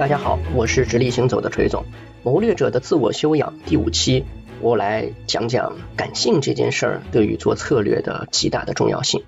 大家好，我是直立行走的锤总。谋略者的自我修养第五期，我来讲讲感性这件事儿对于做策略的极大的重要性。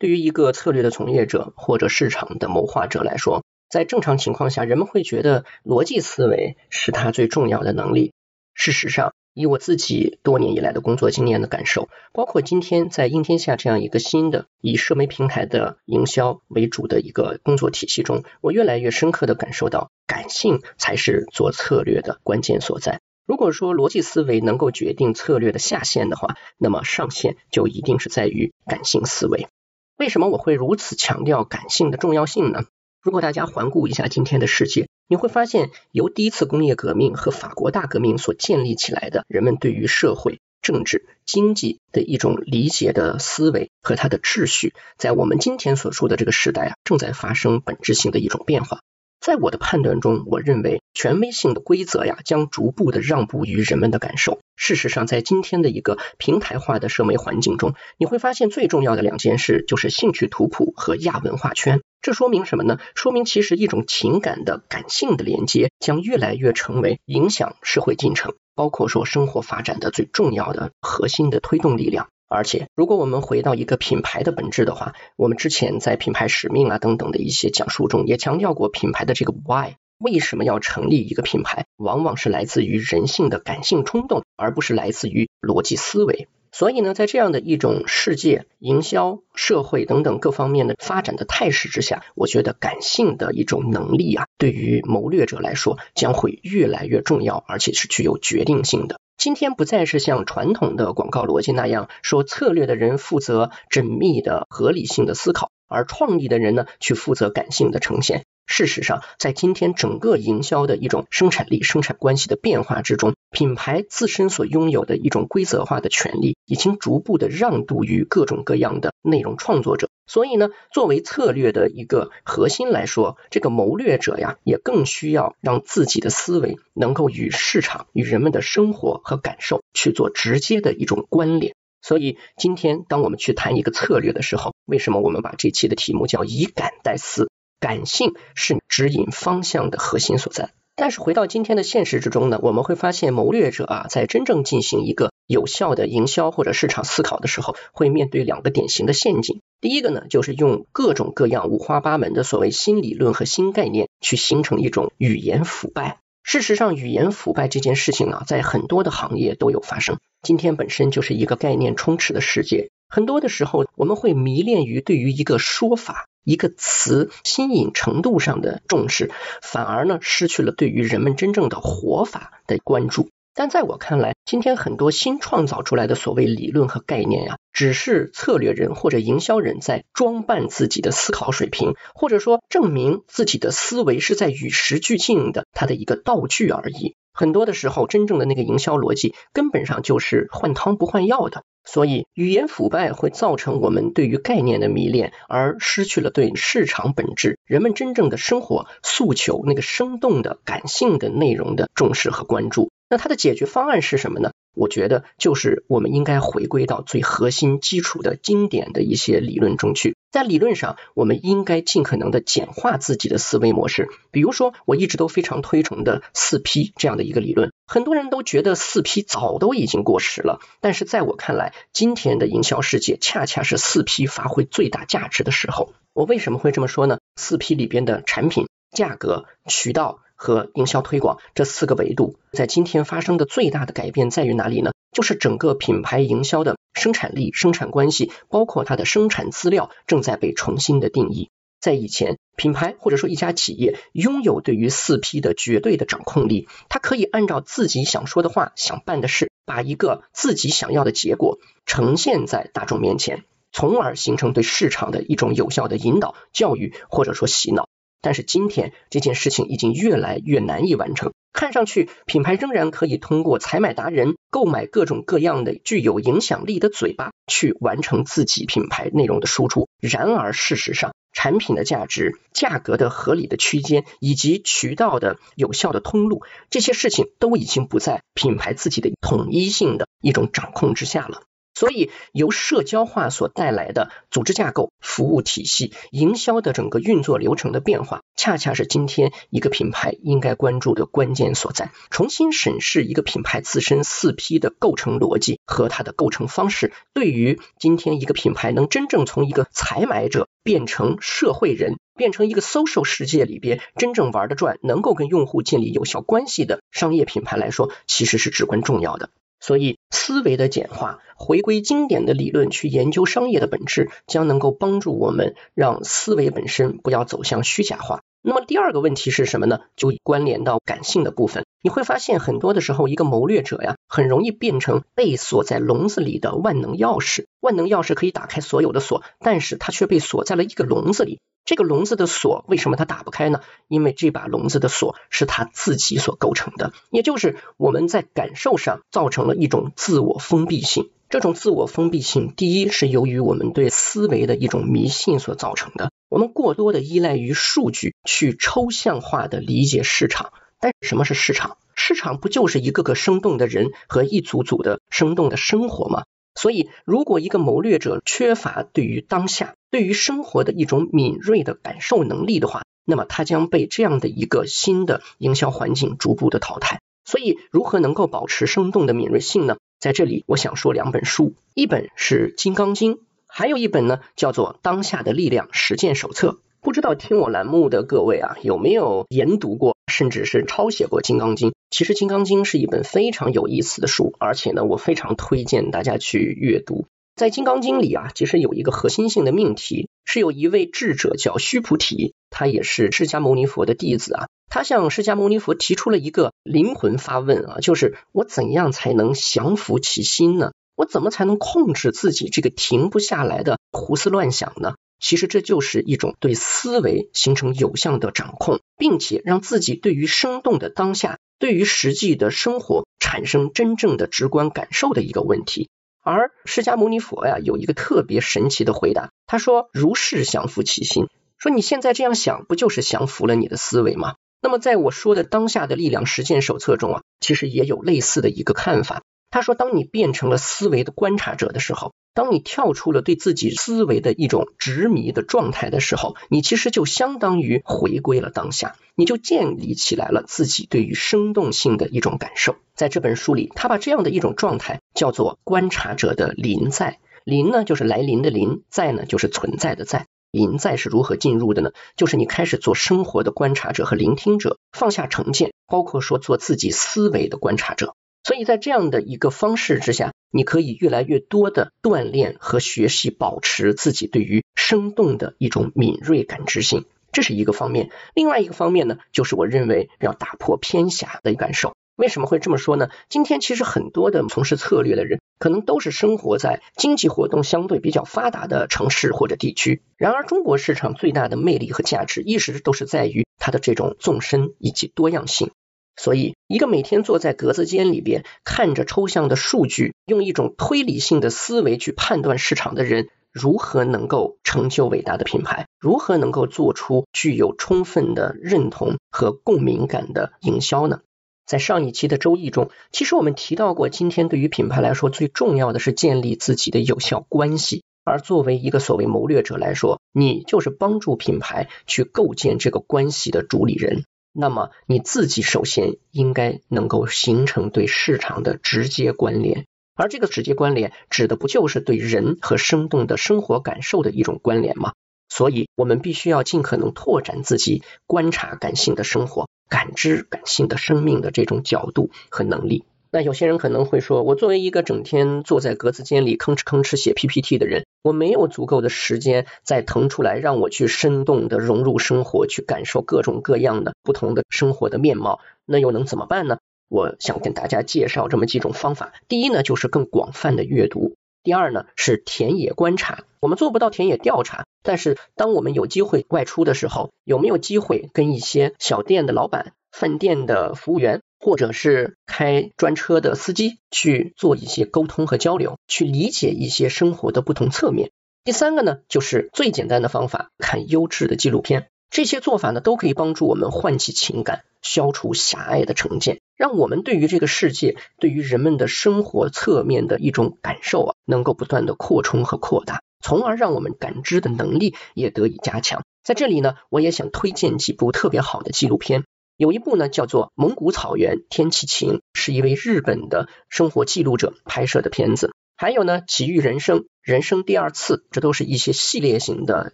对于一个策略的从业者或者市场的谋划者来说，在正常情况下，人们会觉得逻辑思维是他最重要的能力。事实上，以我自己多年以来的工作经验的感受，包括今天在应天下这样一个新的以社媒平台的营销为主的一个工作体系中，我越来越深刻的感受到，感性才是做策略的关键所在。如果说逻辑思维能够决定策略的下限的话，那么上限就一定是在于感性思维。为什么我会如此强调感性的重要性呢？如果大家环顾一下今天的世界，你会发现，由第一次工业革命和法国大革命所建立起来的人们对于社会、政治、经济的一种理解的思维和它的秩序，在我们今天所说的这个时代啊，正在发生本质性的一种变化。在我的判断中，我认为权威性的规则呀，将逐步的让步于人们的感受。事实上，在今天的一个平台化的社媒环境中，你会发现最重要的两件事就是兴趣图谱和亚文化圈。这说明什么呢？说明其实一种情感的感性的连接将越来越成为影响社会进程，包括说生活发展的最重要的核心的推动力量。而且，如果我们回到一个品牌的本质的话，我们之前在品牌使命啊等等的一些讲述中，也强调过品牌的这个 why，为什么要成立一个品牌，往往是来自于人性的感性冲动，而不是来自于逻辑思维。所以呢，在这样的一种世界、营销、社会等等各方面的发展的态势之下，我觉得感性的一种能力啊，对于谋略者来说将会越来越重要，而且是具有决定性的。今天不再是像传统的广告逻辑那样说，策略的人负责缜密的合理性的思考，而创意的人呢，去负责感性的呈现。事实上，在今天整个营销的一种生产力、生产关系的变化之中，品牌自身所拥有的一种规则化的权利，已经逐步的让渡于各种各样的内容创作者。所以呢，作为策略的一个核心来说，这个谋略者呀，也更需要让自己的思维能够与市场、与人们的生活和感受去做直接的一种关联。所以，今天当我们去谈一个策略的时候，为什么我们把这期的题目叫以感代思？感性是指引方向的核心所在，但是回到今天的现实之中呢，我们会发现谋略者啊，在真正进行一个有效的营销或者市场思考的时候，会面对两个典型的陷阱。第一个呢，就是用各种各样五花八门的所谓新理论和新概念，去形成一种语言腐败。事实上，语言腐败这件事情啊，在很多的行业都有发生。今天本身就是一个概念充斥的世界，很多的时候我们会迷恋于对于一个说法。一个词新颖程度上的重视，反而呢失去了对于人们真正的活法的关注。但在我看来，今天很多新创造出来的所谓理论和概念呀，只是策略人或者营销人在装扮自己的思考水平，或者说证明自己的思维是在与时俱进的它的一个道具而已。很多的时候，真正的那个营销逻辑根本上就是换汤不换药的。所以，语言腐败会造成我们对于概念的迷恋，而失去了对市场本质、人们真正的生活诉求那个生动的、感性的内容的重视和关注。那它的解决方案是什么呢？我觉得就是我们应该回归到最核心、基础的经典的一些理论中去。在理论上，我们应该尽可能的简化自己的思维模式。比如说，我一直都非常推崇的四 P 这样的一个理论，很多人都觉得四 P 早都已经过时了。但是在我看来，今天的营销世界恰恰是四 P 发挥最大价值的时候。我为什么会这么说呢？四 P 里边的产品、价格、渠道。和营销推广这四个维度，在今天发生的最大的改变在于哪里呢？就是整个品牌营销的生产力、生产关系，包括它的生产资料，正在被重新的定义。在以前，品牌或者说一家企业拥有对于四 P 的绝对的掌控力，它可以按照自己想说的话、想办的事，把一个自己想要的结果呈现在大众面前，从而形成对市场的一种有效的引导、教育或者说洗脑。但是今天这件事情已经越来越难以完成。看上去品牌仍然可以通过采买达人购买各种各样的具有影响力的嘴巴去完成自己品牌内容的输出。然而事实上，产品的价值、价格的合理的区间以及渠道的有效的通路，这些事情都已经不在品牌自己的统一性的一种掌控之下了。所以，由社交化所带来的组织架构、服务体系、营销的整个运作流程的变化，恰恰是今天一个品牌应该关注的关键所在。重新审视一个品牌自身四 P 的构成逻辑和它的构成方式，对于今天一个品牌能真正从一个采买者变成社会人，变成一个 social 世界里边真正玩得转、能够跟用户建立有效关系的商业品牌来说，其实是至关重要的。所以，思维的简化，回归经典的理论去研究商业的本质，将能够帮助我们让思维本身不要走向虚假化。那么第二个问题是什么呢？就关联到感性的部分。你会发现，很多的时候，一个谋略者呀，很容易变成被锁在笼子里的万能钥匙。万能钥匙可以打开所有的锁，但是它却被锁在了一个笼子里。这个笼子的锁为什么它打不开呢？因为这把笼子的锁是他自己所构成的，也就是我们在感受上造成了一种自我封闭性。这种自我封闭性，第一是由于我们对思维的一种迷信所造成的。我们过多的依赖于数据去抽象化的理解市场。但什么是市场？市场不就是一个个生动的人和一组组的生动的生活吗？所以，如果一个谋略者缺乏对于当下、对于生活的一种敏锐的感受能力的话，那么他将被这样的一个新的营销环境逐步的淘汰。所以，如何能够保持生动的敏锐性呢？在这里，我想说两本书，一本是《金刚经》，还有一本呢，叫做《当下的力量实践手册》。不知道听我栏目的各位啊，有没有研读过，甚至是抄写过《金刚经》？其实《金刚经》是一本非常有意思的书，而且呢，我非常推荐大家去阅读。在《金刚经》里啊，其实有一个核心性的命题，是有一位智者叫须菩提，他也是释迦牟尼佛的弟子啊。他向释迦牟尼佛提出了一个灵魂发问啊，就是我怎样才能降服其心呢？我怎么才能控制自己这个停不下来的胡思乱想呢？其实这就是一种对思维形成有效的掌控，并且让自己对于生动的当下、对于实际的生活产生真正的直观感受的一个问题。而释迦牟尼佛呀，有一个特别神奇的回答，他说：“如是降服其心。”说你现在这样想，不就是降服了你的思维吗？那么在我说的当下的力量实践手册中啊，其实也有类似的一个看法。他说，当你变成了思维的观察者的时候。当你跳出了对自己思维的一种执迷的状态的时候，你其实就相当于回归了当下，你就建立起来了自己对于生动性的一种感受。在这本书里，他把这样的一种状态叫做观察者的临在。临呢，就是来临的临；在呢，就是存在的在。临在是如何进入的呢？就是你开始做生活的观察者和聆听者，放下成见，包括说做自己思维的观察者。所以在这样的一个方式之下，你可以越来越多的锻炼和学习，保持自己对于生动的一种敏锐感知性，这是一个方面。另外一个方面呢，就是我认为要打破偏狭的感受。为什么会这么说呢？今天其实很多的从事策略的人，可能都是生活在经济活动相对比较发达的城市或者地区。然而，中国市场最大的魅力和价值，一直都是在于它的这种纵深以及多样性。所以，一个每天坐在格子间里边看着抽象的数据，用一种推理性的思维去判断市场的人，如何能够成就伟大的品牌？如何能够做出具有充分的认同和共鸣感的营销呢？在上一期的周易中，其实我们提到过，今天对于品牌来说，最重要的是建立自己的有效关系。而作为一个所谓谋略者来说，你就是帮助品牌去构建这个关系的主理人。那么你自己首先应该能够形成对市场的直接关联，而这个直接关联指的不就是对人和生动的生活感受的一种关联吗？所以，我们必须要尽可能拓展自己观察感性的生活、感知感性的生命的这种角度和能力。那有些人可能会说，我作为一个整天坐在格子间里吭哧吭哧写 PPT 的人，我没有足够的时间再腾出来让我去生动的融入生活，去感受各种各样的不同的生活的面貌。那又能怎么办呢？我想跟大家介绍这么几种方法。第一呢，就是更广泛的阅读；第二呢，是田野观察。我们做不到田野调查，但是当我们有机会外出的时候，有没有机会跟一些小店的老板、饭店的服务员？或者是开专车的司机去做一些沟通和交流，去理解一些生活的不同侧面。第三个呢，就是最简单的方法，看优质的纪录片。这些做法呢，都可以帮助我们唤起情感，消除狭隘的成见，让我们对于这个世界，对于人们的生活侧面的一种感受啊，能够不断的扩充和扩大，从而让我们感知的能力也得以加强。在这里呢，我也想推荐几部特别好的纪录片，有一部呢叫做《蒙古草原天气晴》，是一位日本的生活记录者拍摄的片子；还有呢《奇遇人生》《人生第二次》，这都是一些系列型的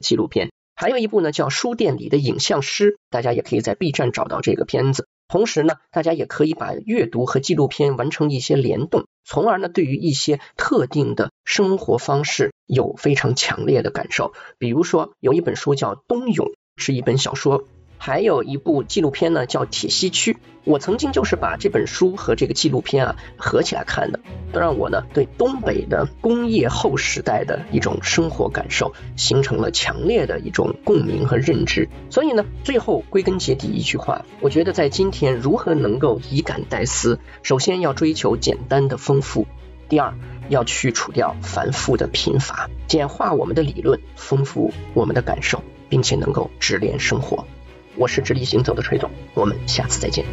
纪录片。还有一部呢，叫《书店里的影像师》，大家也可以在 B 站找到这个片子。同时呢，大家也可以把阅读和纪录片完成一些联动，从而呢，对于一些特定的生活方式有非常强烈的感受。比如说，有一本书叫《冬泳》，是一本小说。还有一部纪录片呢，叫《铁西区》。我曾经就是把这本书和这个纪录片啊合起来看的，都让我呢对东北的工业后时代的一种生活感受形成了强烈的一种共鸣和认知。所以呢，最后归根结底一句话，我觉得在今天如何能够以感代思，首先要追求简单的丰富，第二要去除掉繁复的贫乏，简化我们的理论，丰富我们的感受，并且能够直连生活。我是直立行走的崔总，我们下次再见。